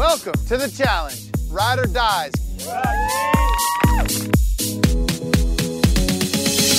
Welcome to the challenge. Ride or dies.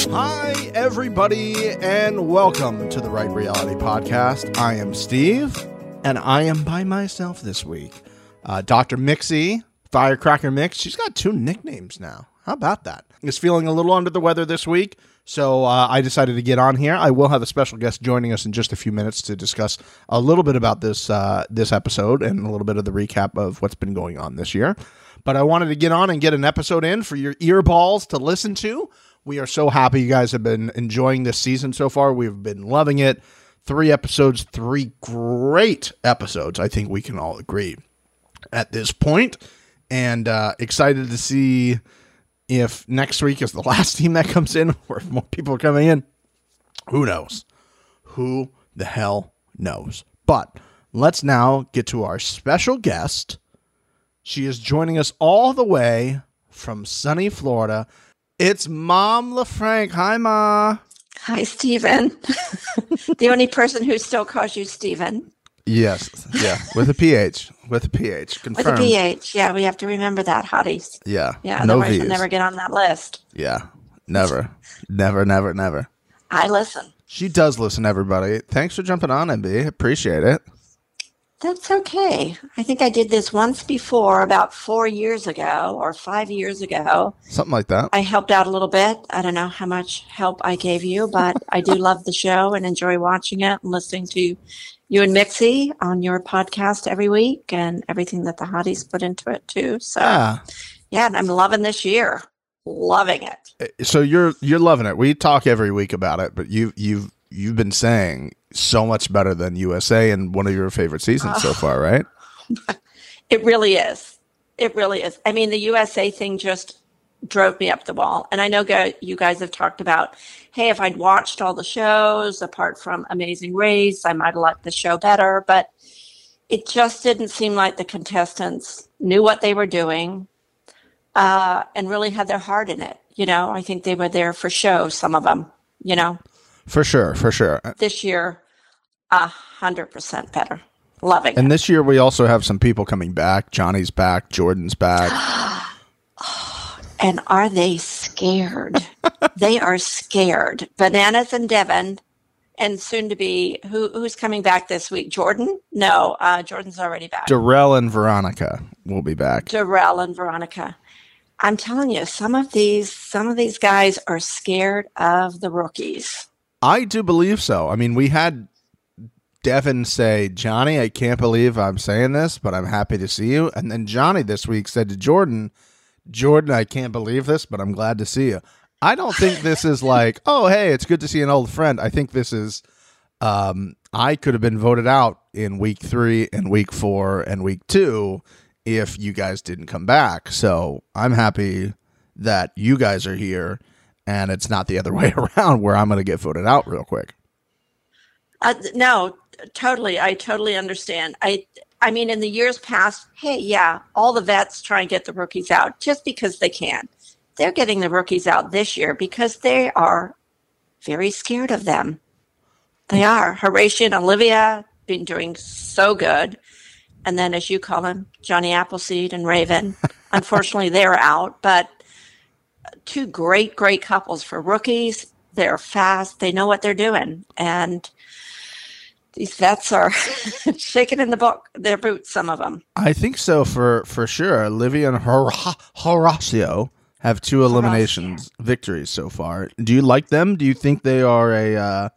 Hi, everybody, and welcome to the Right Reality Podcast. I am Steve, and I am by myself this week. Uh, Dr. Mixie, Firecracker Mix, she's got two nicknames now. How about that? Is feeling a little under the weather this week, so uh, I decided to get on here. I will have a special guest joining us in just a few minutes to discuss a little bit about this uh, this episode and a little bit of the recap of what's been going on this year. But I wanted to get on and get an episode in for your earballs to listen to. We are so happy you guys have been enjoying this season so far. We've been loving it. Three episodes, three great episodes. I think we can all agree at this point, and uh, excited to see if next week is the last team that comes in or if more people are coming in. Who knows? Who the hell knows? But let's now get to our special guest. She is joining us all the way from sunny Florida. It's Mom LaFranc. Hi, Ma. Hi, Stephen. the only person who still calls you Stephen. Yes, yeah, with a PH, with a PH, confirmed. With a PH, yeah, we have to remember that, hotties. Yeah, Yeah, no otherwise V's. we'll never get on that list. Yeah, never, never, never, never. I listen. She does listen, everybody. Thanks for jumping on, MB. Appreciate it. That's okay. I think I did this once before, about four years ago or five years ago. Something like that. I helped out a little bit. I don't know how much help I gave you, but I do love the show and enjoy watching it and listening to you and Mixie on your podcast every week and everything that the hotties put into it too. So Yeah. yeah, and I'm loving this year. Loving it. Eh, so you're you're loving it. We talk every week about it, but you you've you've been saying so much better than USA and one of your favorite seasons so far, right? It really is. It really is. I mean, the USA thing just drove me up the wall. And I know you guys have talked about, hey, if I'd watched all the shows apart from Amazing Race, I might have liked the show better. But it just didn't seem like the contestants knew what they were doing uh, and really had their heart in it. You know, I think they were there for show, some of them, you know. For sure, for sure. This year, a hundred percent better. Loving it. And this year we also have some people coming back. Johnny's back, Jordan's back. And are they scared? they are scared. Bananas and Devin, and soon to be who who's coming back this week? Jordan? No, uh, Jordan's already back. Darrell and Veronica will be back. Darrell and Veronica. I'm telling you, some of these some of these guys are scared of the rookies. I do believe so. I mean, we had Devin say, Johnny, I can't believe I'm saying this, but I'm happy to see you. And then Johnny this week said to Jordan, Jordan, I can't believe this, but I'm glad to see you. I don't think this is like, oh, hey, it's good to see an old friend. I think this is, um, I could have been voted out in week three and week four and week two if you guys didn't come back. So I'm happy that you guys are here and it's not the other way around where I'm going to get voted out real quick. Uh, no, totally. I totally understand. I I mean, in the years past, hey, yeah, all the vets try and get the rookies out just because they can. They're getting the rookies out this year because they are very scared of them. They are. Horacio and Olivia been doing so good. And then, as you call them, Johnny Appleseed and Raven. Unfortunately, they're out, but two great, great couples for rookies. They're fast. They know what they're doing. And these vets are shaking in the book their boots. Some of them. I think so for for sure. Olivia and Hor- Horacio have two eliminations victories so far. Do you like them? Do you think they are a uh,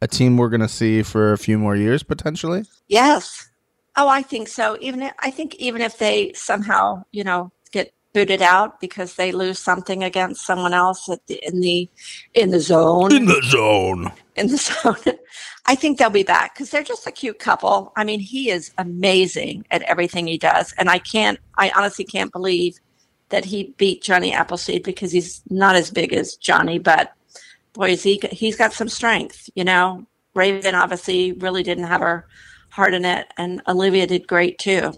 a team we're going to see for a few more years potentially? Yes. Oh, I think so. Even if, I think even if they somehow, you know, booted out because they lose something against someone else at the, in the in the zone In the zone. in the zone. I think they'll be back because they're just a cute couple. I mean, he is amazing at everything he does, and I can't, I honestly can't believe that he beat Johnny Appleseed because he's not as big as Johnny, but boy, is he he's got some strength. You know, Raven obviously really didn't have her heart in it, and Olivia did great too.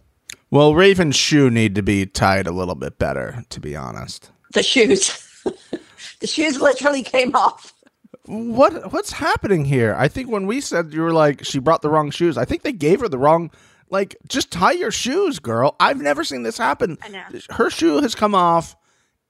Well, Raven's shoe need to be tied a little bit better, to be honest. The shoes, the shoes literally came off. What what's happening here? I think when we said you were like she brought the wrong shoes, I think they gave her the wrong Like, just tie your shoes, girl. I've never seen this happen. I know. Her shoe has come off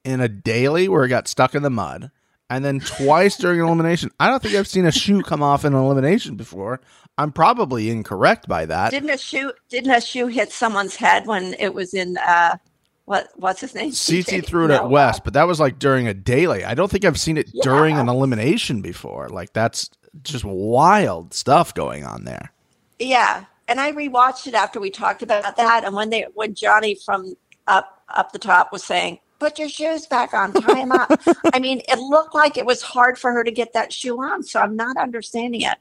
in a daily where it got stuck in the mud, and then twice during an elimination. I don't think I've seen a shoe come off in an elimination before. I'm probably incorrect by that. Didn't a shoe didn't a shoe hit someone's head when it was in uh what what's his name? CT threw it No, at Wes, but that was like during a daily. I don't think I've seen it Yeah. during an elimination before. Like that's just wild stuff going on there. Yeah, and I rewatched it after we talked about that, and when they when Johnny from up up the top was saying, "Put your shoes back on, tie them up," I mean, it looked like it was hard for her to get that shoe on. So I'm not understanding it.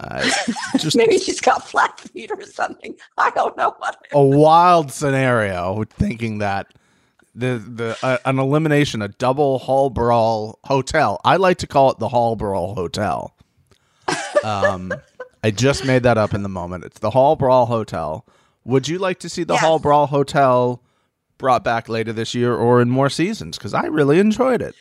Uh, just Maybe she's got flat feet or something. I don't know what. a wild scenario thinking that the the uh, an elimination a double hall brawl hotel i like to call it the hall brawl hotel um i just made that up in the moment it's the hall brawl hotel would you like to see the Yes. hall brawl hotel brought back later this year or in more seasons because i really enjoyed it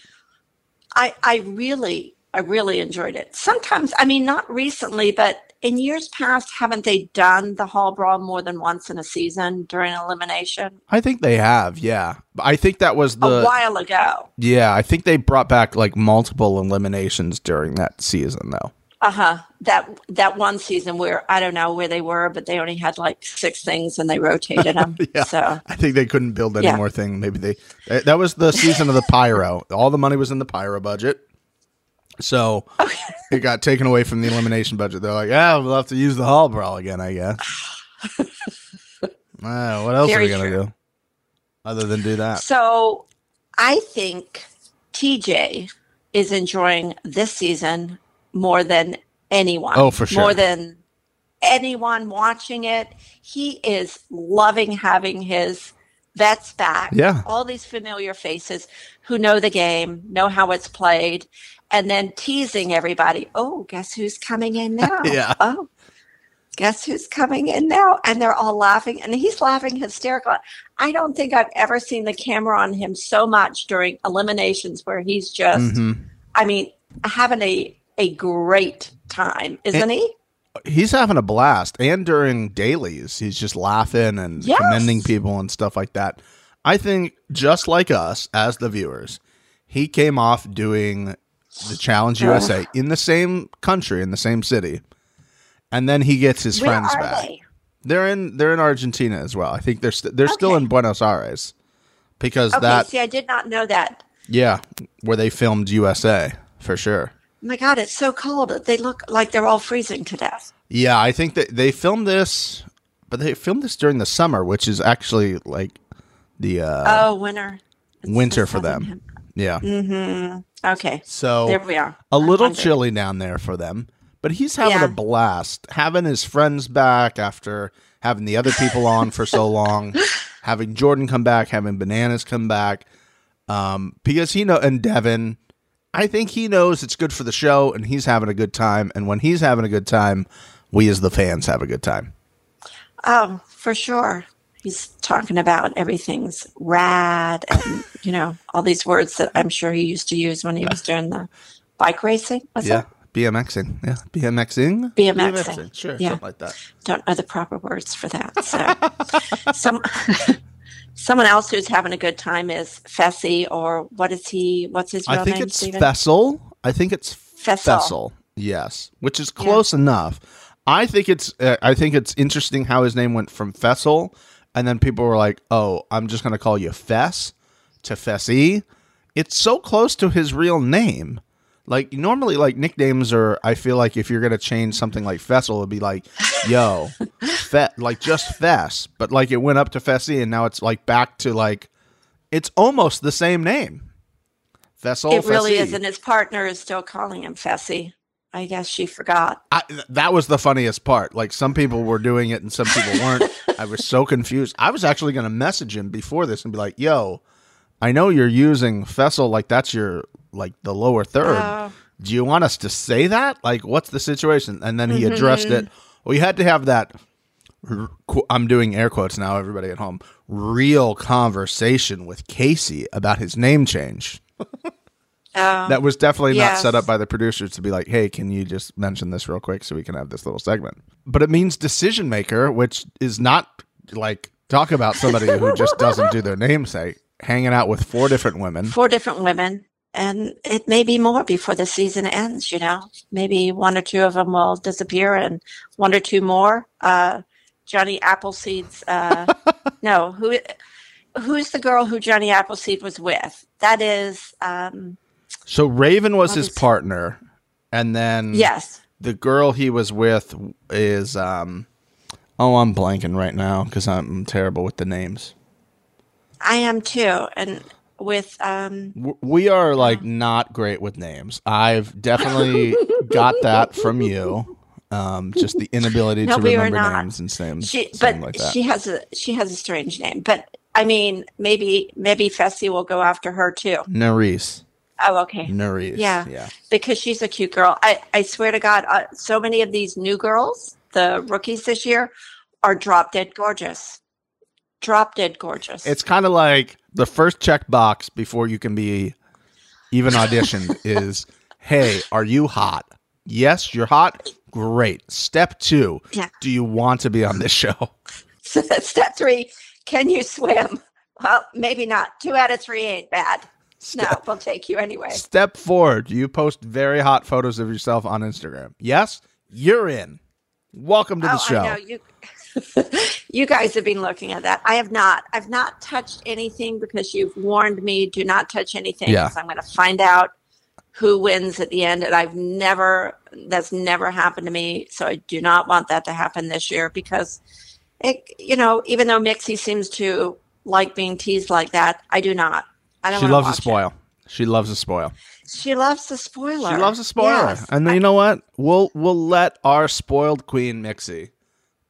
I I really I really enjoyed it. Sometimes, I mean, not recently, but in years past, haven't they done the hall brawl more than once in a season during elimination? i think they have yeah i think that was a while ago. yeah i think they brought back like multiple eliminations during that season though Uh huh. That that one season where I don't know where they were, but they only had like six things and they rotated them. Yeah. So I think they couldn't build any Yeah. more thing. Maybe they that was the season of the pyro. All the money was in the pyro budget. So it got taken away from the elimination budget. They're like, yeah, we'll have to use the hall brawl again, I guess. Ah, what else Very are we gonna true. do other than do that? so I think TJ is enjoying this season more than anyone. Oh, for sure. More than anyone watching it. He is loving having his vets back. Yeah. All these familiar faces who know the game, know how it's played, and then teasing everybody. Oh, guess who's coming in now? Yeah. Oh, guess who's coming in now? And they're all laughing, and he's laughing hysterical. I don't think I've ever seen the camera on him so much during eliminations where he's just, Mhm. I mean, having a a great time, isn't he? He's having a blast, and during dailies, he's just laughing and Yes. commending people and stuff like that. I think just like us as the viewers, he came off doing the Challenge USA in the same country in the same city, and then he gets his friends back. they? They're in they're in Argentina as well. I think they're st- they're still in Buenos Aires because Okay, that see, I did not know that. yeah where they filmed USA for sure. My God, it's so cold. They look like they're all freezing to death. Yeah, I think that they filmed this, but they filmed this during the summer, which is actually like the uh, oh, winter. It's winter for them. southern Yeah, hem- Okay, so there we are. a little chilly down there for them, but he's having Yeah. a blast, having his friends back after having the other people on for so long, having Jordan come back, having Bananas come back, um, because he know and Devin. I think he knows it's good for the show, and he's having a good time. And when he's having a good time, we as the fans have a good time. Oh, for sure. He's talking about everything's rad and, you know, all these words that I'm sure he used to use when he was doing the bike racing. Was Yeah, it? BMXing. Yeah, BMXing. BMXing. Sure, Yeah. something like that. Don't know the proper words for that. So, some, someone else who's having a good time is Fessy, or what is he? What's his real name? I think name? it's Steven? Fessel. I think it's Fessel. Fessel. Yes, which is close enough. I think it's. Uh, I think it's interesting how his name went from Fessel, and then people were like, "Oh, I'm just going to call you Fess to Fessy." It's so close to his real name. Like normally, like nicknames are. I feel like if you're going to change something like Fessel, it'd be like, "Yo, Fe," like just Fess." But like it went up to Fessy, and now it's like back to like, it's almost the same name. Fessel. It really Fessy. is, and his partner is still calling him Fessy. I guess she forgot. I, th- that was the funniest part. Like some people were doing it and some people weren't. I was so confused. I was actually going to message him before this and be like, "Yo, I know you're using Fessel like that's your like the lower third. Oh. Do you want us to say that? Like, what's the situation?" And then he addressed it. We had to have that. I'm doing air quotes now. Everybody at home, real conversation with Casey about his name change. Um, That was definitely not set up by the producers to be like, hey, can you just mention this real quick so we can have this little segment? But it means decision maker, which is not like talk about somebody who just doesn't do their namesake, hanging out with four different women. four different women, and it may be more before the season ends. You know, maybe one or two of them will disappear, and one or two more. Uh, Johnny Appleseed's. Uh, no, who? Who's the girl who Johnny Appleseed was with? That is, um, So Raven was his partner, and then yes, the girl he was with is um oh I'm blanking right now because I'm terrible with the names. I am too, and with um, We are like not great with names. I've definitely got that from you. Um, just the inability No, to we remember names and names, she, but like that. she has a she has a strange name. But I mean, maybe maybe Fessy will go after her too. Nurys. Oh, okay. Nurys. Yeah. Yeah. because she's a cute girl. I, I swear to God, uh, so many of these new girls, the rookies this year, are drop dead gorgeous. Drop dead gorgeous. It's kind of like the first check box before you can be even auditioned is, hey, are you hot? Yes, you're hot. Great. Step two, Yeah. do you want to be on this show? step three. Can you swim? Well, maybe not. Two out of three ain't bad. No, we'll take you anyway. Step four, do you post very hot photos of yourself on Instagram? Yes, you're in. Welcome to oh, the oh, show. You. guys have been looking at that. I have not. I've not touched anything because you've warned me. Do not touch anything. Yeah. I'm going to find out who wins at the end, and I've never. That's never happened to me. So I do not want that to happen this year because, it, you know, even though Mixie seems to like being teased like that, I do not. I don't. She loves a it. spoil. She loves a spoil. She loves the spoiler. She loves a spoiler. Yes. And then you know what? We'll we'll let our spoiled queen Mixie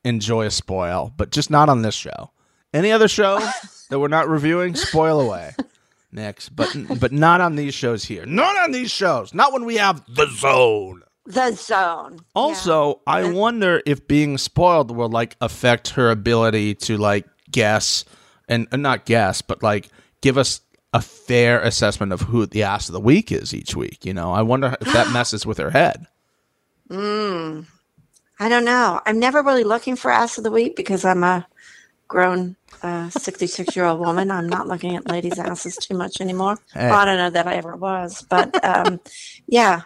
enjoy a spoil, but just not on this show. Any other show that we're not reviewing, spoil away. Next, but but not on these shows here. Not on these shows. Not when we have the zone. the zone. Also, I And- wonder if being spoiled will like affect her ability to like guess and, and not guess, but like give us a fair assessment of who the ass of the week is each week. You know, I wonder if that messes with her head. Mm. I don't know. I'm never really looking for ass of the week because I'm a grown 66 year old woman. I'm not looking at ladies' asses too much anymore. Hey. Well, I don't know that I ever was, but um, yeah.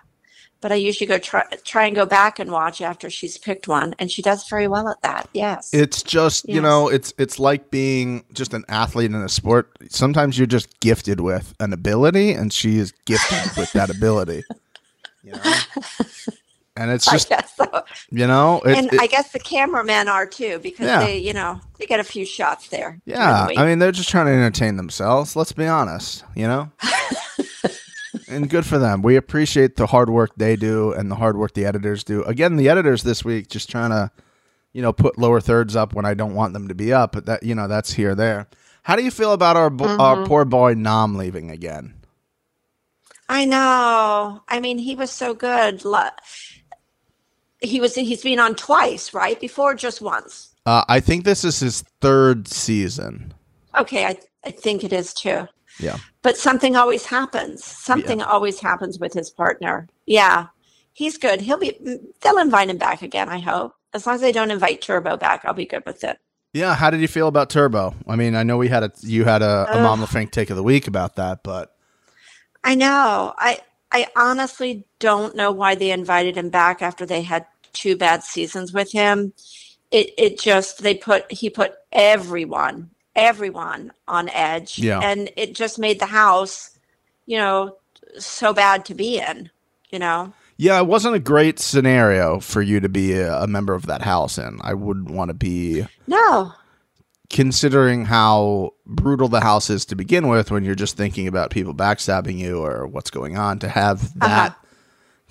But I usually go try try and go back and watch after she's picked one, and she does very well at that. Yes. It's just you know, it's it's like being just an athlete in a sport. Sometimes you're just gifted with an ability, and she is gifted with that ability. You know, and it's I just guess so. you know, it, and it- I guess the cameramen are too because Yeah. they, you know, they get a few shots there. during the Yeah. I mean they're just trying to entertain themselves. Let's be honest, you know. and good for them. We appreciate the hard work they do and the hard work the editors do. Again, the editors this week just trying to, you know, put lower thirds up when I don't want them to be up. But that you know that's here there. How do you feel about our bo- Mm-hmm. our poor boy Nam leaving again? I know. I mean, he was so good. He was. He's been on twice, right? Before just once. Uh, I think this is his third season. Okay, I I think it is too. Yeah. But something always happens. Something always happens with his partner. Yeah, he's good. He'll be. They'll invite him back again. I hope. As long as they don't invite Turbo back, I'll be good with it. Yeah, how did you feel about Turbo? I mean, I know we had a you had a, a. Mom LaFrank take of the week about that, but I know. I I honestly don't know why they invited him back after they had two bad seasons with him. It it just they put he put everyone everyone on edge, Yeah. and it just made the house, you know, so bad to be in. You know, Yeah, it wasn't a great scenario for you to be a, a member of that house in. I wouldn't want to be no, considering how brutal the house is to begin with when you're just thinking about people backstabbing you or what's going on to have that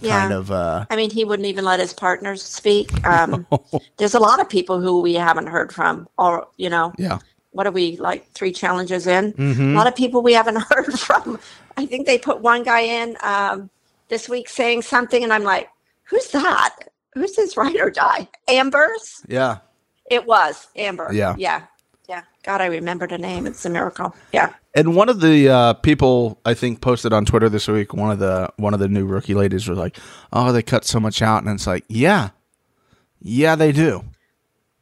yeah. kind of uh I mean, he wouldn't even let his partners speak. Um, there's a lot of people who we haven't heard from, or you know, yeah. what are we like three challenges in? Mhm. A lot of people we haven't heard from. I think they put one guy in um, this week saying something, and I'm like, who's that? Who's this ride or die? Amber's? Yeah. It was Amber. Yeah. Yeah. God, I remembered a name. It's a miracle. Yeah. And one of the uh, people I think posted on Twitter this week, one of the one of the new rookie ladies was like, "Oh, they cut so much out," and it's like, yeah, yeah, they do,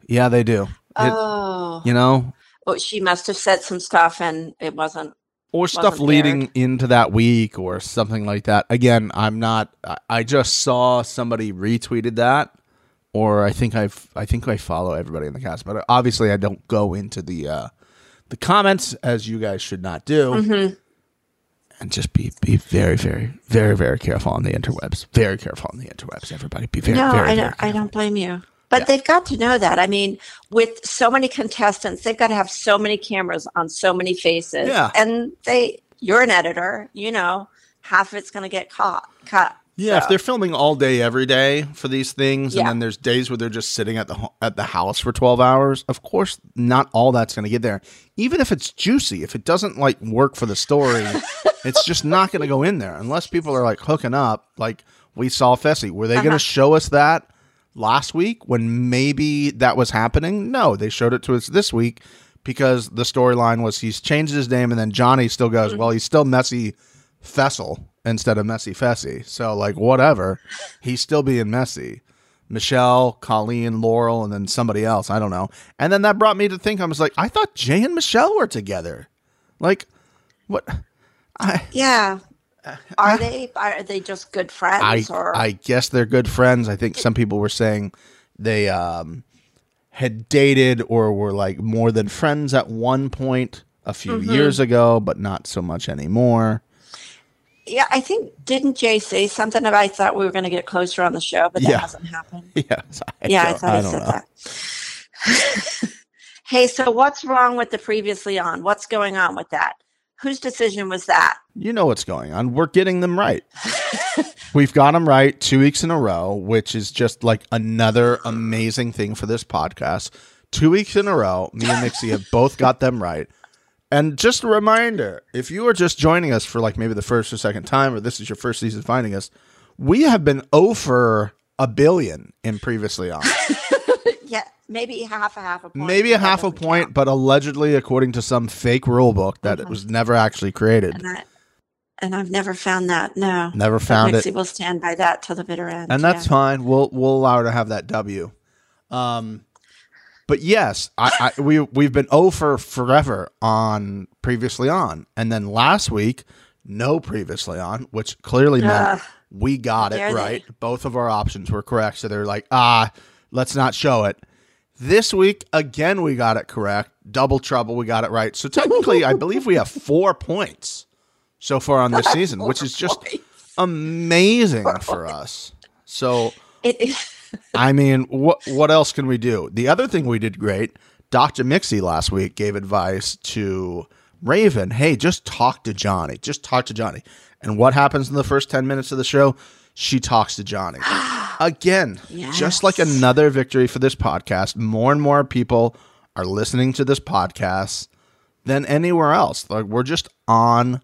yeah, they do. It- Oh. you know, Well, she must have said some stuff and it wasn't. or stuff Wasn't leading aired. into that week or something like that. Again, I'm not. I- I just saw somebody retweeted that, or I think I've. I think I follow everybody in the cast, but obviously I don't go into the uh, the comments as you guys should not do. Mm-hmm. And just be be very very very very careful on the interwebs. Very careful on the interwebs. Everybody, be very no, very. I don't. I don't blame you. But they've got to know that. I mean, with so many contestants, they've got to have so many cameras on so many faces. Yeah. And they, you're an editor. You know, half of it's going to get caught. Cut. Yeah, if they're filming all day every day for these things, and then there's days where they're just sitting at the at the house for twelve hours. Of course, not all that's going to get there. Even if it's juicy, if it doesn't like work for the story, it's just not going to go in there unless people are like hooking up. Like we saw Fessy. Were they going Uh-huh. to show us that last week when maybe that was happening? No, they showed it to us this week because the storyline was he's changed his name, and then Johnny still goes, Mm-hmm. well, he's still messy Fessel instead of Messy Fessy. So like whatever, he's still being messy. Michelle, Colleen, Laurel, and then somebody else. I don't know. And then that brought me to think I was like, I thought Jay and Michele were together. Like, what? I Yeah. Are they? Are they just good I friends? or I guess they're good friends. I think some people were saying they um had dated or were like more than friends at one point a few Mm-hmm. years ago, but not so much anymore. Yeah, I think didn't Jay say something about I thought we were going to get closer on the show, but that Yeah. hasn't happened. Yes, I yeah, I thought I, don't said know. that. hey, so what's wrong with the previously on? What's going on with that? Whose decision was that? You know what's going on. We're getting them right. We've got them right two weeks in a row, which is just like another amazing thing for this podcast. Two weeks in a row, me and Mixie have both got them right. And just a reminder if you are just joining us for like maybe the first or second time, or this is your first season finding us, we have been over a billion in previously on. Yeah, maybe half a half a point. Maybe a half a point, count. but allegedly, according to some fake rule book that Uh-huh. it was never actually created. And, I, and I've never found that. No, Never found it. We'll stand by that till the bitter end. and that's yeah. fine. We'll we'll allow her to have that W. Um, but yes, I, I we we've been over forever on previously on, and then last week no previously on, which clearly meant Ugh. we got it Dare they. right. Both of our options were correct, so they're like, ah, let's not show it. This week again, we got it correct. Double trouble, we got it right. So technically, I believe we have four points so far on this season, which is just amazing for us. So, It is. I mean, what what else can we do? The other thing we did great. Dr. Mixie last week gave advice to Raven. Hey, just talk to Johnny. Just talk to Johnny. And what happens in the first ten minutes of the show? She talks to Johnny again. Just like another victory for this podcast. More and more people are listening to this podcast than anywhere else. Like we're just on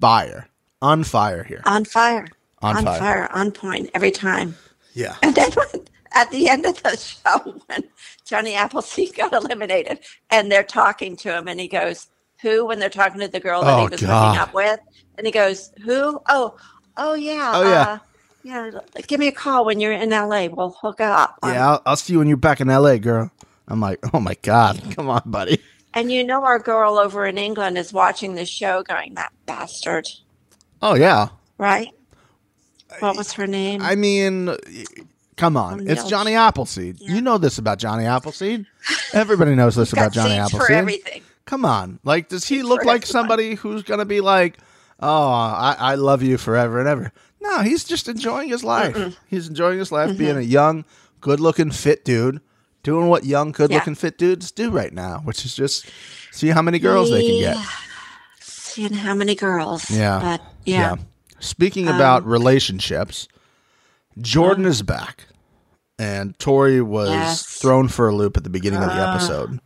fire, on fire here. on fire. On on fire. fire. on point every time. Yeah. And when- at the end of the show, when Johnny Appleseed got eliminated, and they're talking to him, and he goes, "Who?" When they're talking to the girl that Oh, he was God. hooking up with, and he goes, "Who? Oh, oh yeah, Oh, yeah. uh, yeah. Give me a call when you're in LA. We'll hook up." Yeah, I'll, I'll see you when you're back in LA, girl. I'm like, oh my god, come on, buddy. And you know, our girl over in England is watching this show, going, "That bastard." Oh yeah, Right? What was her name? I mean, come on, O'Neill. it's Johnny Appleseed. You know this about Johnny Appleseed. Everybody knows this about Johnny Appleseed. everything. Come on, like, does he Seeds look like everyone. somebody who's gonna be like, oh, I, I love you forever and ever? No, he's just enjoying his life. He's enjoying his life Mm-hmm. being a young, good-looking, fit dude, doing what young, good-looking, fit dudes do right now, which is just see how many girls they can get. Yeah. Seeing how many girls. Yeah. But yeah. Um, Speaking about relationships, Jordan is back. And Tori was Yes. thrown for a loop at the beginning of the Ah. episode.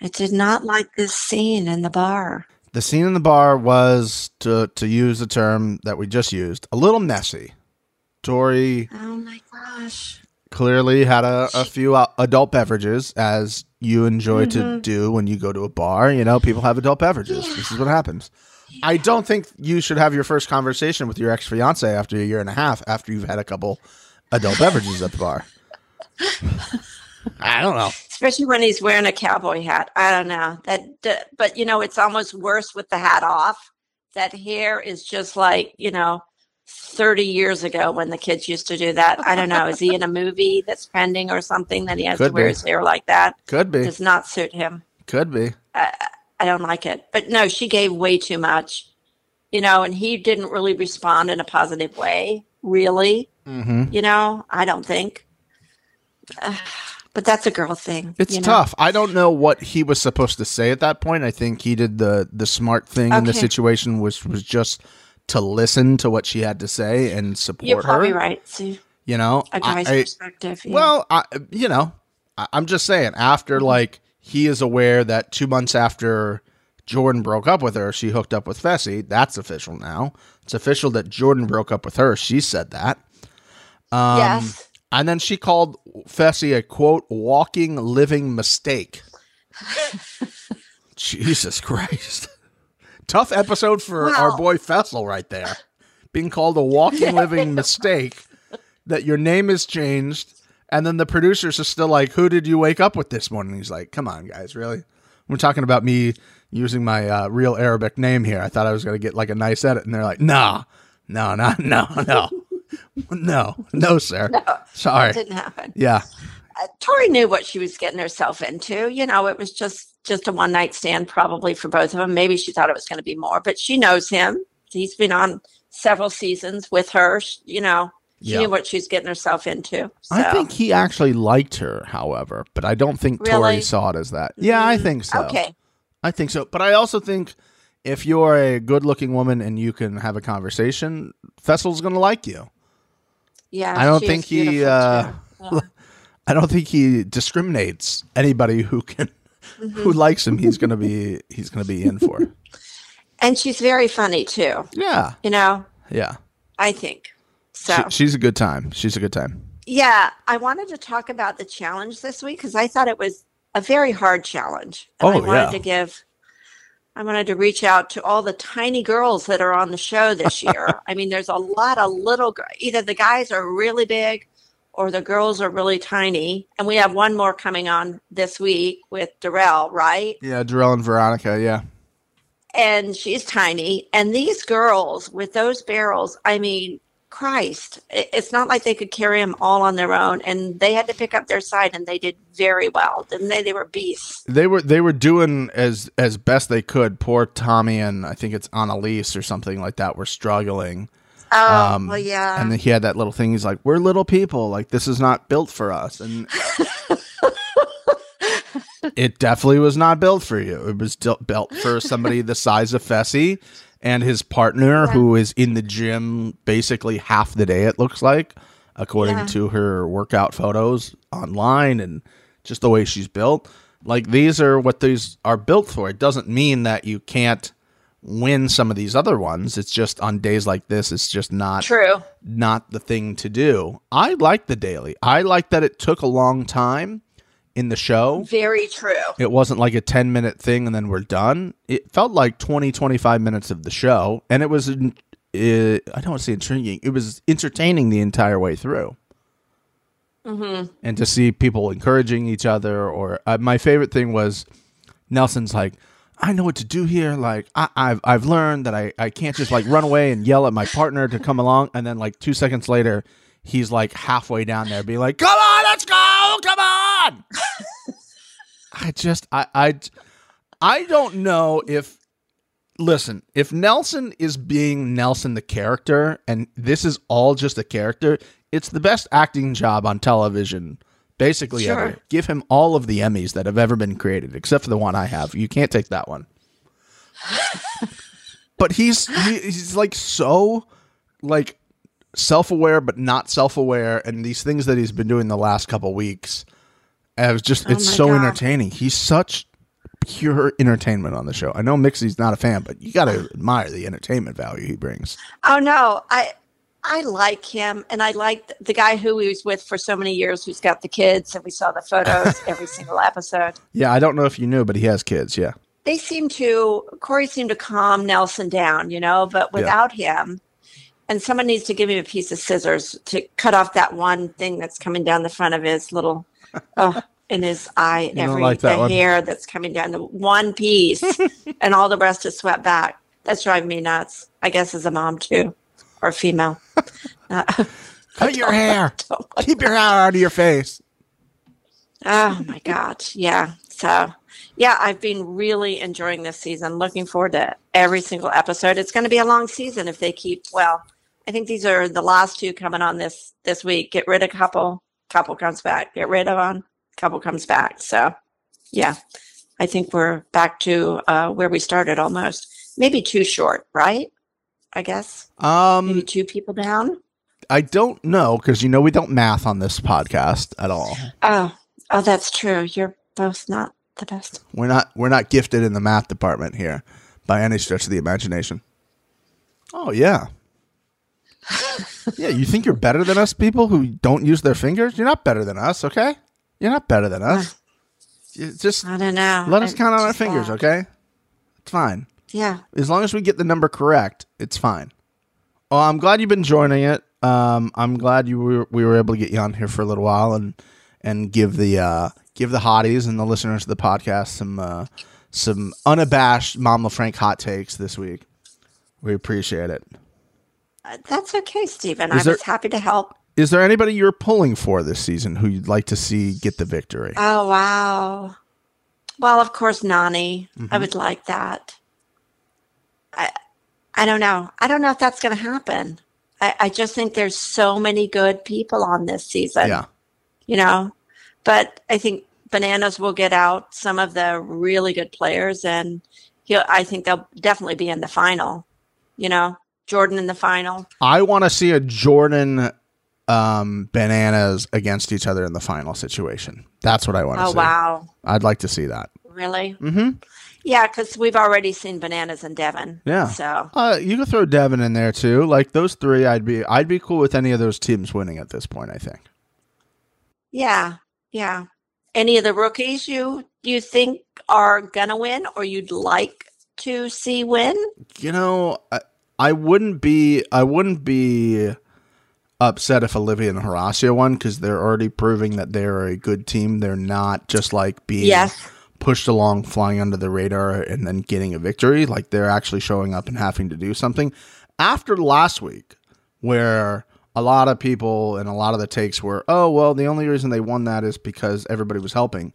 I did not like this scene in the bar. The scene in the bar was, to, to use the term that we just used, a little messy. Tori Oh my gosh. clearly had a, a few uh, adult beverages, as you enjoy to do when you go to a bar. You know, people have adult beverages. This is what happens. I don't think you should have your first conversation with your ex fiance after a year and a half after you've had a couple adult beverages at the bar. I don't know. especially when he's wearing a cowboy hat. I don't know that, but you know, it's almost worse with the hat off. That hair is just like you know, thirty years ago when the kids used to do that. I don't know. Is he in a movie that's pending or something that he has Could to wear be. his hair like that? Could be. Does not suit him. Could be. Uh, I don't like it. But no, she gave way too much, you know, and he didn't really respond in a positive way, really. hmm You know, I don't think. Ugh, but that's a girl thing. It's you know? tough. I don't know what he was supposed to say at that point. I think he did the the smart thing in the situation, which was just to listen to what she had to say and support You're probably her. right. See, You know, a guy's I- perspective. yeah. Well, I, you know, I, I'm just saying. After Mm-hmm. like he is aware that two months after Jordan broke up with her, she hooked up with Fessy. That's official now. It's official that Jordan broke up with her. She said that. Um, yes. And then she called Fessy a quote walking living mistake. Jesus Christ. Tough episode for our boy Fessel right there. Being called a walking living mistake that your name is changed and then the producers are still like, "Who did you wake up with this morning?" He's like, "Come on, guys, really? We're talking about me using my uh, real Arabic name here. I thought I was going to get like a nice edit." And they're like, "Nah. No, no, no, no. No. No, sir. Sorry. Didn't happen. Yeah. Uh, Tori knew what she was getting herself into. You know, it was just just a one night stand, probably for both of them. Maybe she thought it was going to be more, but she knows him. He's been on several seasons with her. You know, she Yeah. knew what she was getting herself into. So. I think he actually liked her, however, but I don't think Tori saw it as that. Yeah, I think so. Okay. I think so. But I also think if you're a good looking woman and you can have a conversation, Fessel's going to like you. Yeah. I don't think he, uh, too. I don't think he discriminates anybody who can Mm-hmm. who likes him. He's going to be he's going to be in for. And she's very funny too. Yeah. You know, Yeah. I think. So She, she's a good time. She's a good time. Yeah, I wanted to talk about the challenge this week because I thought it was a very hard challenge. And oh, I Oh, wanted yeah. to give I wanted to reach out to all the tiny girls that are on the show this year. I mean, there's a lot of little either the guys are really big or the girls are really tiny. And we have one more coming on this week with Darrell, right? Yeah, Darrell and Veronica. Yeah. and she's tiny. And these girls with those barrels, I mean, Christ, it's not like they could carry them all on their own. And they had to pick up their side, and they did very well, didn't they? They were beasts. They were they were doing as as best they could. Poor Tommy and I think it's Annalise or something like that were struggling. Oh, Um, well, yeah. And then he had that little thing. He's like, "We're little people. Like this is not built for us." And it definitely was not built for you. It was built for somebody the size of Fessy and his partner, who is in the gym basically half the day. It looks like, according Yeah. to her workout photos online and just the way she's built. Like these are what these are built for. It doesn't mean that you can't win some of these other ones. It's just on days like this, it's just not True. not the thing to do. I like the daily. I like that it took a long time in the show. Very true. It wasn't like a 10 minute thing and then we're done. It felt like 20, 25 minutes of the show. And it was, uh, I don't want to say intriguing, it was entertaining the entire way through. Mm-hmm. And to see people encouraging each other, or uh, my favorite thing was Nelson's like, I know what to do here. Like I, I've I've learned that I, I can't just like run away and yell at my partner to come along, and then like two seconds later, he's like halfway down there, being like, "Come on, let's go, come on." I just I I I don't know if listen if Nelson is being Nelson the character, and this is all just a character. It's the best acting job on television basically Sure. ever. Give him all of the Emmys that have ever been created, except for the one I have. You can't take that one. but he's he, he's like so like self-aware but not self-aware and these things that he's been doing the last couple weeks it was just oh it's Oh my so God. entertaining he's such pure entertainment on the show i know mixie's not a fan but you gotta admire the entertainment value he brings Oh no, I I like him, and I like the guy who he was with for so many years, who's got the kids, and we saw the photos every single episode. Yeah, I don't know if you knew, but he has kids. Yeah. They seem to Cory seemed to calm Nelson down, you know, but without him, and someone needs to give him a piece of scissors to cut off that one thing that's coming down the front of his little, oh, in his eye, every like that the one. hair that's coming down the one piece, and all the rest is swept back. That's driving me nuts. I guess as a mom too, or female. Uh, Cut your hair. Keep your hair out of your face. Oh my God. Yeah. So, yeah, I've been really enjoying this season. Looking forward to every single episode. It's going to be a long season if they keep, well, I think these are the last two coming on this this week. Get rid of couple, couple comes back. Get rid of one, couple comes back. So, yeah, I think we're back to uh, where we started almost. Maybe too short, right? I guess maybe Um, two people down. I don't know because you know we don't math on this podcast at all. Oh, oh, that's true. You're both not the best. We're not we're not gifted in the math department here by any stretch of the imagination. Oh yeah. Yeah, you think you're better than us people who don't use their fingers? You're not better than us, okay? You're not better than us. You just I don't know. let us count on our fingers, uh, okay? It's fine. Yeah. As long as we get the number correct, it's fine. Well, I'm glad you've been joining it. Um, I'm glad you were, we were able to get you on here for a little while and and give the uh, give the hotties and the listeners of the podcast some uh, some unabashed Mom LaFranc hot takes this week. We appreciate it. Uh, That's okay, Stephen. Is I there- was happy to help. Is there anybody you're pulling for this season who you'd like to see get the victory? Oh, wow. Well, of course, Nani. Mm-hmm. I would like that. I, I don't know. I don't know if that's going to happen. I, I just think there's so many good people on this season. yeah. You know, but I think Bananas will get out some of the really good players, and he'll. I think they'll definitely be in the final. You know, Jordan in the final. I want to see a Jordan um, bananas against each other in the final situation. That's what I want to see. Oh see. wow, I'd like to see that. really? Mm-hmm. Yeah, because we've already seen Bananas and Devin. Yeah. So Uh, you could throw Devin in there too. Like those three, I'd be I'd be cool with any of those teams winning at this point. I think. yeah, yeah. Any of the rookies you you think are gonna win, or you'd like to see win? You know, I, I wouldn't be I wouldn't be upset if Olivia and Horacio won because they're already proving that they're a good team. They're not just like being Yes. pushed along, flying under the radar, and then getting a victory. Like they're actually showing up and having to do something. After last week, where a lot of people and a lot of the takes were, oh, well, the only reason they won that is because everybody was helping.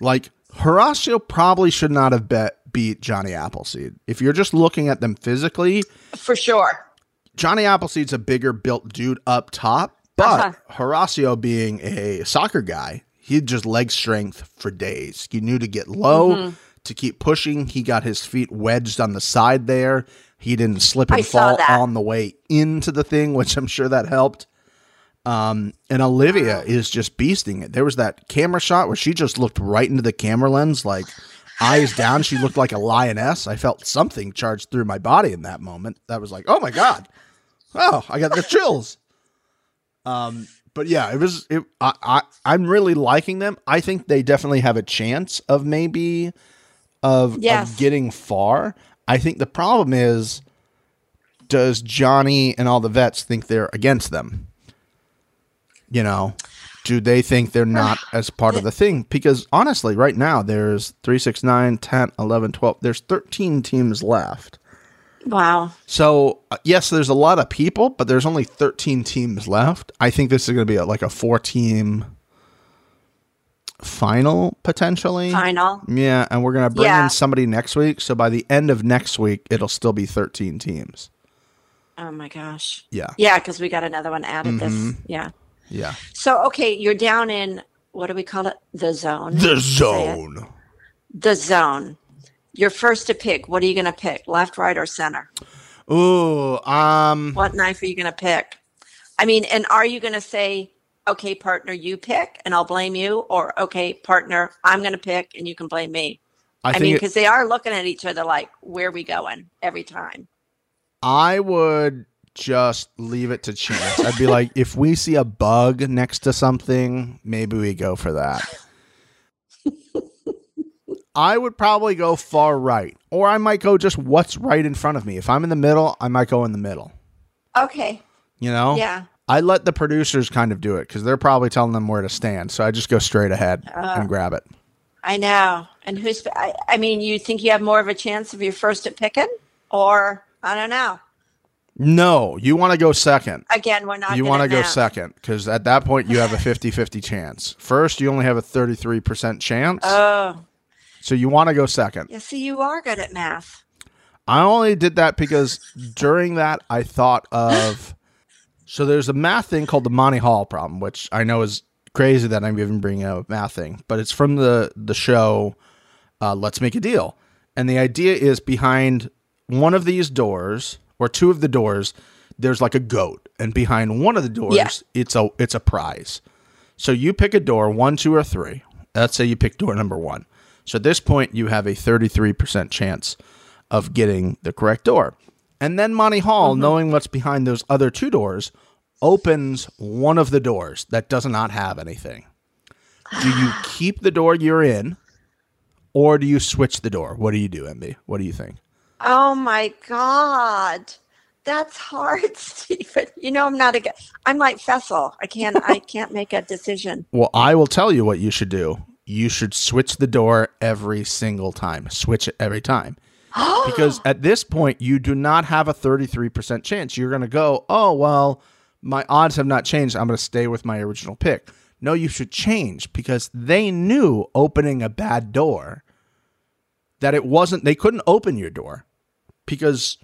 Like, Horacio probably should not have bet, beat Johnny Appleseed. If you're just looking at them physically, For sure. Johnny Appleseed's a bigger built dude up top, but Uh-huh. Horacio being a soccer guy, he had just leg strength for days. He knew to get low, Mm-hmm. to keep pushing. He got his feet wedged on the side there. He didn't slip and I fall on the way into the thing, which I'm sure that helped. Um, and Olivia is just beasting it. There was that camera shot where she just looked right into the camera lens, like eyes down. She looked like a lioness. I felt something charged through my body in that moment. That was like, oh my god, oh, I got the chills. Um, but yeah, it was. It, I, I I'm really liking them. I think they definitely have a chance of maybe of, Yes. of getting far. I think the problem is, does Johnny and all the vets think they're against them? You know, do they think they're not as part of the thing? Because honestly, right now there's 3, 6, 9, 10, 11, 12. There's 13 teams left. Wow. So uh, yes, there's a lot of people, but there's only 13 teams left. I think this is going to be a, like a four team final potentially. Final. Yeah, and we're going to bring Yeah. in somebody next week. So by the end of next week, it'll still be 13 teams. Oh my gosh. Yeah. Yeah, because we got another one added Mm-hmm. this. Yeah. Yeah. So okay, you're down in what do we call it? The zone. The zone. The zone. You're first to pick. What are you going to pick? Left, right, or center? Ooh, um What knife are you going to pick? I mean, and are you going to say, okay, partner, you pick and I'll blame you? Or, okay, partner, I'm going to pick and you can blame me? I, I, mean, because they are looking at each other like, where are we going every time? I would just leave it to chance. I'd be like, if we see a bug next to something, maybe we go for that. I would probably go far right, or I might go just what's right in front of me. If I'm in the middle, I might go in the middle. Okay. You know? Yeah. I let the producers kind of do it because they're probably telling them where to stand. So I just go straight ahead uh, and grab it. I know. And who's, I, I mean, you think you have more of a chance if you're first at picking? Or, I don't know. No, you want to go second. Again, we're not you want to go second because at that point you have a 50 50 chance. First, you only have a 33% chance. Oh, so you want to go second. yeah. See, you are good at math. I only did that because during that I thought of. So there's a math thing called the Monty Hall problem, which I know is crazy that I'm even bringing up a math thing, but it's from the the show uh, Let's Make a Deal, and the idea is behind one of these doors or two of the doors, there's like a goat, and behind one of the doors, Yeah. it's a it's a prize. So you pick a door, one, two, or three. Let's say you pick door number one. So at this point, you have a 33% chance of getting the correct door. And then Monty Hall, mm-hmm. knowing what's behind those other two doors, opens one of the doors that does not have anything. Do you keep the door you're in, or do you switch the door? What do you do, MB? What do you think? Oh my God. That's hard, Stephen. You know, I'm not a, I'm like Fessel. I can't, I can't make a decision. Well, I will tell you what you should do. You should switch the door every single time. Switch it every time. because at this point, you do not have a 33% chance. You're going to go, oh, well, my odds have not changed. I'm going to stay with my original pick. No, you should change because they knew opening a bad door that it wasn't, they couldn't open your door because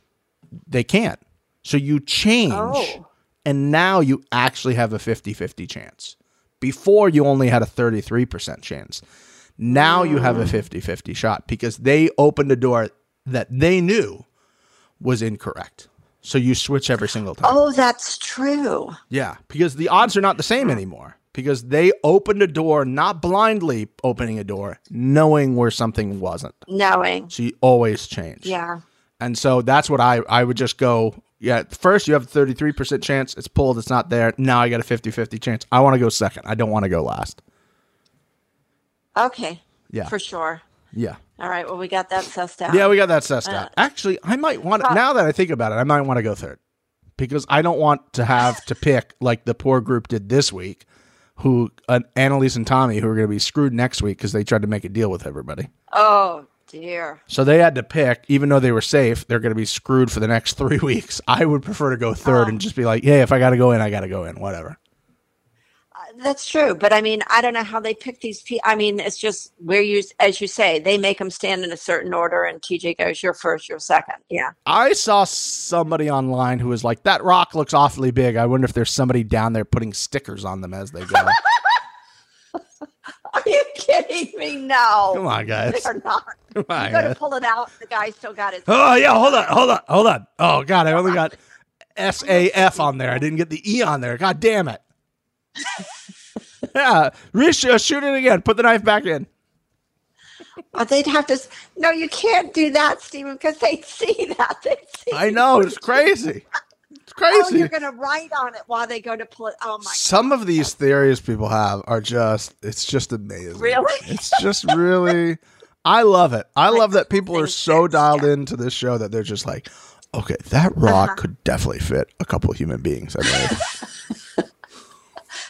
they can't. So you change, Oh. and now you actually have a 50 50 chance. Before, you only had a 33% chance. Now you have a mm. 50 50 shot because they opened a door that they knew was incorrect. So you switch every single time. Oh, that's true. Yeah, because the odds are not the same anymore because they opened a door, not blindly opening a door, knowing where something wasn't. Knowing. So you always change. Yeah. And so that's what I I would just go, yeah, first you have a 33% chance it's pulled, it's not there. Now I got a 50-50 chance. I want to go second. I don't want to go last. Okay. Yeah. For sure. Yeah. All right. Well, we got that sussed out. Yeah, we got that sussed out. Actually, I might want Uh, now that I think about it, I might want to go third. Because I don't want to have to pick like the poor group did this week, who uh, Annalise and Tommy, who are going to be screwed next week because they tried to make a deal with everybody. Oh dear. So they had to pick, even though they were safe, they're going to be screwed for the next three weeks. I would prefer to go third and oh. just be like, hey, if I got to go in, I got to go in, whatever. Uh, that's true, but I mean, I don't know how they pick these people. I mean, it's just where you, as you say, they make them stand in a certain order, and TJ goes, "You're first, you're second. Yeah. I saw somebody online who was like, that rock looks awfully big. I wonder if there's somebody down there putting stickers on them as they go. Are you kidding me? No. Come on, guys. They're not. Come on, You go to pull it out. The guy still got his. Oh yeah, hold on, hold on, hold on. Oh god, I only got S A F on there. I didn't get the E on there. God damn it. yeah, Rish, uh, shoot it again. Put the knife back in. Oh, they'd have to. No, you can't do that, Stephen, because they see that. They see. I know it's crazy. It's Oh, crazy. you're gonna write on it while they go to pull it. Oh my. Some of these theories people have are just it's just amazing. Really? It's just really I love it. I love that people are so dialed yeah. into this show that they're just like, okay, that rock Uh-huh. could definitely fit a couple of human beings. I believe.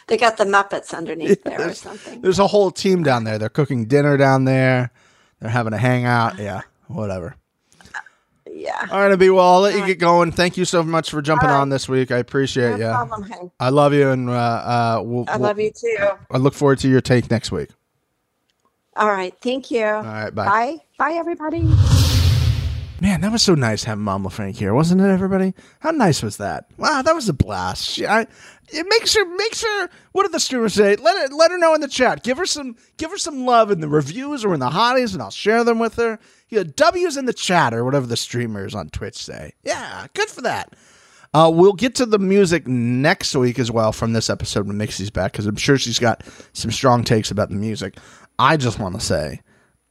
They got the Muppets underneath there or something. There's a whole team down there. They're cooking dinner down there. They're having a hangout. Yeah, whatever. Yeah. All right, Abby. Well, I'll let you get going. Thank you so much for jumping right. on this week. I appreciate No you. problem. I love you, and uh, uh, we'll, I we'll- love you too. I look forward to your take next week. All right. Thank you. All right, bye. Bye. Bye, everybody. Man, that was so nice having Mama Frank here, wasn't it, everybody? How nice was that? Wow, that was a blast. She, I, it makes her, makes her. What did the streamer say? Let it, let her know in the chat. Give her some, give her some love in the reviews or in the hotties, and I'll share them with her. Yeah, W's in the chat or whatever the streamers on Twitch say. Yeah, good for that. Uh, we'll get to the music next week as well from this episode when Mixie's back because I'm sure she's got some strong takes about the music. I just want to say,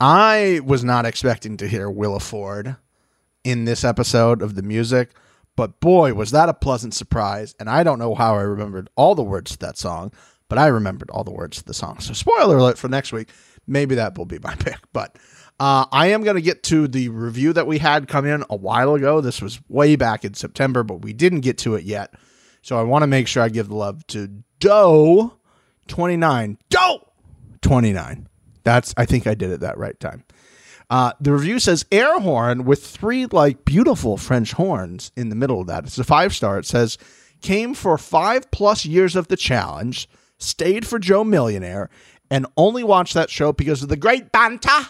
I was not expecting to hear Willa Ford in this episode of the music, but boy, was that a pleasant surprise. And I don't know how I remembered all the words to that song, but I remembered all the words to the song. So, spoiler alert for next week. Maybe that will be my pick. But uh, I am going to get to the review that we had come in a while ago. This was way back in September, but we didn't get to it yet. So, I want to make sure I give the love to Doe 29. Doe 29. That's, I think I did it that right time. Uh, the review says air horn with three like beautiful French horns in the middle of that. It's a five star. It says came for five plus years of the challenge, stayed for Joe Millionaire, and only watched that show because of the great banter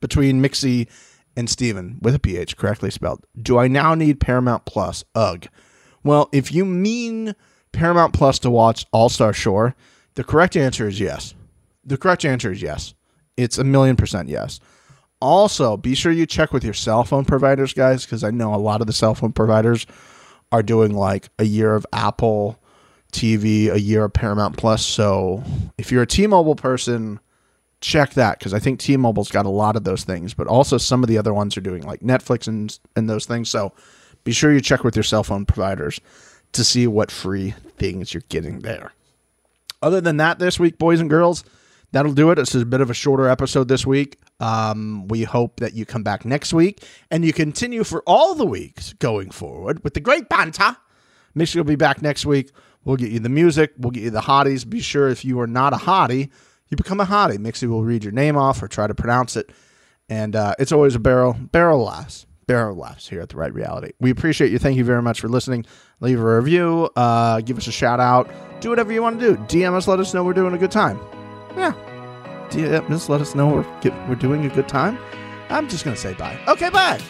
between Mixie and Steven with a PH correctly spelled. Do I now need Paramount Plus? Ugh. Well, if you mean Paramount Plus to watch All Star Shore, the correct answer is yes. The correct answer is yes. It's a million percent yes. Also, be sure you check with your cell phone providers, guys, because I know a lot of the cell phone providers are doing like a year of Apple TV, a year of Paramount Plus. So if you're a T Mobile person, check that because I think T Mobile's got a lot of those things, but also some of the other ones are doing like Netflix and, and those things. So be sure you check with your cell phone providers to see what free things you're getting there. Other than that, this week, boys and girls, that'll do it. It's a bit of a shorter episode this week. Um, we hope that you come back next week and you continue for all the weeks going forward with the great banter. Mixie will be back next week. We'll get you the music. We'll get you the hotties. Be sure if you are not a hottie, you become a hottie. Mixie will read your name off or try to pronounce it. And uh, it's always a barrel, barrel laughs, barrel laughs here at the Right Reality. We appreciate you. Thank you very much for listening. Leave a review. Uh, give us a shout out. Do whatever you want to do. DM us. Let us know we're doing a good time. Yeah. DM us. Let us know we're, we're doing a good time. I'm just going to say bye. Okay, bye.